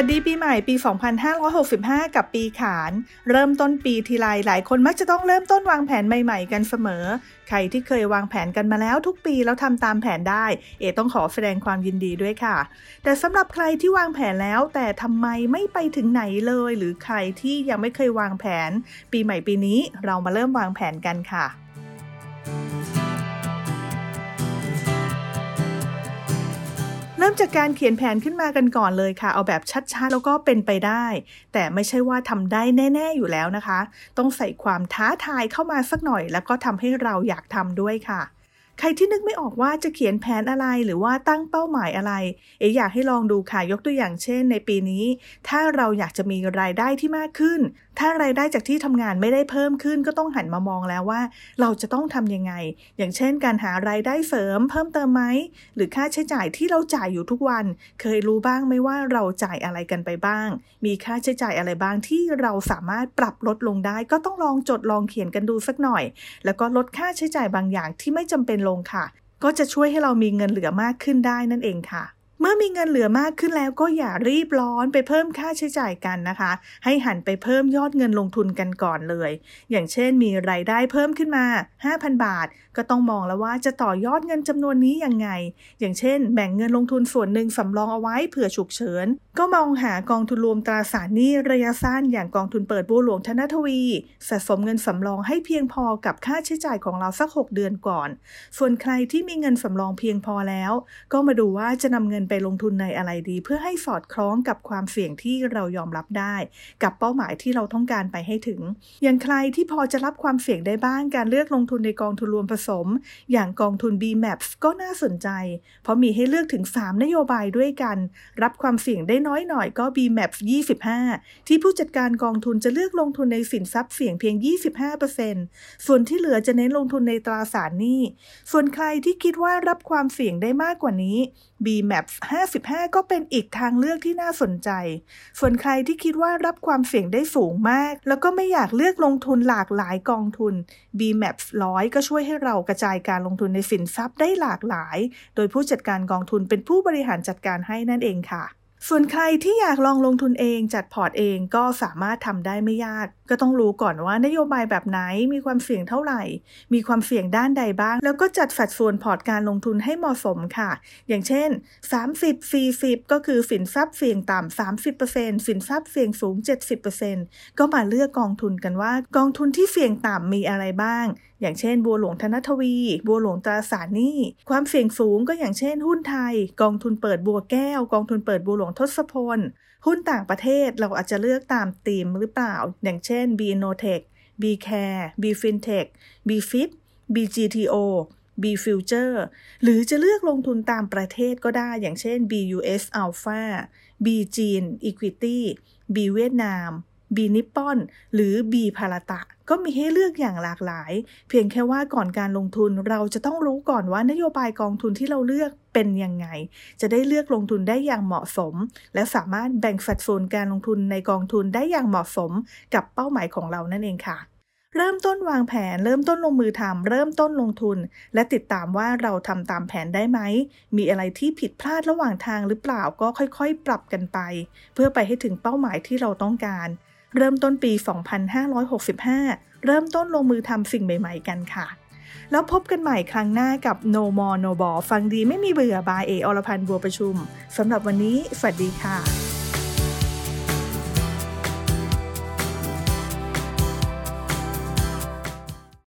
วัสดีปีใหม่ปี 2565 กับปีขาน เริ่มต้นปีทีไรหลายคนมักจะต้องเริ่มต้นวางแผนใหม่ๆกันเสมอ ใครที่เคยวางแผนกันมาแล้วทุกปีแล้วทำตามแผนได้ เอต้องขอแสดงความยินดีด้วยค่ะ แต่สำหรับใครที่วางแผนแล้วแต่ทำไมไม่ไปถึงไหนเลย หรือใครที่ยังไม่เคยวางแผน ปีใหม่ปีนี้เรามาเริ่มวางแผนกันค่ะ ริ่มจากการเขียนแผนขึ้นมากันก่อนเลยค่ะ เอาแบบชัดๆ แล้วก็เป็นไปได้ แต่ไม่ใช่ว่าทำได้แน่ ๆ อยู่แล้วนะคะ ต้องใส่ความท้าทายเข้ามาสักหน่อย แล้วก็ทำให้เราอยากทำด้วยค่ะ ใครที่นึกไม่ออกว่าจะเขียนแผนอะไรหรือว่าตั้งเป้าหมายอะไร เอ๋อยากให้ลองดูค่ะยกตัวอย่างเช่น ในปีนี้ ถ้าเราอยากจะมีรายได้ที่มากขึ้น ถ้ารายได้จากที่ทำงานไม่ได้เพิ่มขึ้น ก็ต้องหันมามองแล้วว่า เราจะต้องทำยังไง อย่างเช่น การหารายได้เสริมเพิ่มเติมไหมหรือค่าใช้จ่ายที่เราจ่ายอยู่ทุกวัน เคยรู้บ้างไหมว่าเราจ่ายอะไรกันไปบ้าง มีค่าใช้จ่ายอะไรบ้างที่เราสามารถปรับลดลงได้ ก็ต้องลองจดลองเขียนกันดูสักหน่อย แล้วก็ลดค่าใช้จ่ายบางอย่างที่ไม่จำเป็นลงค่ะ ก็จะช่วยให้เรามีเงินเหลือมากขึ้นได้นั่นเองค่ะ เมื่อมีเงินเหลือมากขึ้นแล้วก็อย่ารีบร้อนไปเพิ่มค่าใช้จ่ายกันนะคะ ให้หันไปเพิ่มยอดเงินลงทุนกันก่อนเลย อย่างเช่นมีรายได้เพิ่มขึ้นมา 5,000 บาท ก็ต้องมองแล้วว่าจะต่อยอดเงินจำนวนนี้ยังไง อย่างเช่น แบ่งเงินลงทุนส่วนหนึ่งสำรองเอาไว้เผื่อฉุกเฉิน ก็มองหากองทุนรวมตราสารหนี้ระยะสั้นอย่างกองทุนเปิดบัวหลวงธนทวีสะสมเงินสำรองให้เพียงพอกับค่าใช้จ่ายของเราสัก 6 เดือนก่อน ส่วนใครที่มีเงินสำรองเพียงพอแล้ว ก็มาดูว่าจะนำเงินไปลงทุนในอะไรดี เพื่อให้สอดคล้องกับความเสี่ยงที่เรายอมรับได้ กับเป้าหมายที่เราต้องการไปให้ถึง อย่างใครที่พอจะรับความเสี่ยงได้บ้างการเลือกลงทุนในกองทุนรวมผสม อย่างกองทุน BMAPS ก็น่าสนใจ เพราะมีให้เลือกถึง 3 นโยบายด้วยกัน รับความเสี่ยงได้น้อยหน่อยก็ BMAPS 25 ที่ผู้จัดการกองทุนจะเลือกลงทุนในสินทรัพย์เสี่ยงเพียง 25%ส่วนที่เหลือจะเน้นลงทุนในตราสารหนี้ ส่วนใครที่คิดว่ารับความเสี่ยงได้มากกว่านี้ BMAPS 55 ก็เป็นอีกทางเลือกที่น่าสนใจ ส่วนใครที่คิดว่ารับความเสี่ยงได้สูงมาก แล้วก็ไม่อยากเลือกลงทุนหลากหลายกองทุน BMAPS 100 ก็ช่วยให้เรากระจายการลงทุนในสินทรัพย์ได้หลากหลาย โดยผู้จัดการกองทุนเป็นผู้บริหารจัดการให้นั่นเองค่ะ ส่วนใครที่อยากลองลงทุนเองจัดพอร์ตเองก็สามารถทำได้ไม่ยาก ก็ต้องรู้ก่อนว่านโยบายแบบไหนมีความเสี่ยงเท่าไหร่ มีความเสี่ยงด้านใดบ้าง แล้วก็จัดสัดส่วนพอร์ตการลงทุนให้เหมาะสมค่ะ อย่างเช่น 30 40 ก็คือสินทรัพย์เสี่ยงต่ำ30%สินทรัพย์เสี่ยงสูง 70%ก็มาเลือกกองทุนกันว่ากองทุนที่เสี่ยงต่ำมีอะไรบ้าง อย่างเช่น บัวหลวงธนทวี บัวหลวงตราสารหนี้ ความเสี่ยงสูงก็อย่างเช่น หุ้นไทย กองทุนเปิดบัวแก้ว กองทุนเปิดบัวหลวงทศพล หุ้นต่างประเทศเราอาจจะเลือกตามธีมหรือเปล่า อย่างเช่น B Innotech B Care B Fintech B Fit B GTO B Future หรือจะเลือกลงทุนตามประเทศก็ได้อย่างเช่น BUS Alpha B จีน Equity B เวียดนาม B นิปปอน หรือ B พาราตะ ก็มีให้เลือกอย่างหลากหลาย เพียงแค่ว่าก่อนการลงทุนเราจะต้องรู้ก่อนว่านโยบายกองทุนที่เราเลือกเป็นยังไง จะได้เลือกลงทุนได้อย่างเหมาะสม และสามารถแบ่งสัดส่วนการลงทุนในกองทุนได้อย่างเหมาะสม กับเป้าหมายของเรานั่นเองค่ะเริ่มต้นวางแผน เริ่มต้นลงมือทำเริ่มต้นลงทุน และติดตามว่าเราทำตามแผนได้ไหม มีอะไรที่ผิดพลาดระหว่างทางหรือเปล่าก็ค่อยๆ ปรับกันไป เพื่อไปให้ถึงเป้าหมายที่เราต้องการ เริ่มต้นปี 2565 เริ่มต้นลงมือทำสิ่งใหม่ ๆ กันค่ะ แล้วพบกันใหม่ครั้งหน้ากับ No More No b a l ฟังดีไม่มีเบื่อบายเออรพันธ์บัวประชุมสำหรับวันนี้ สวัสดีค่ะ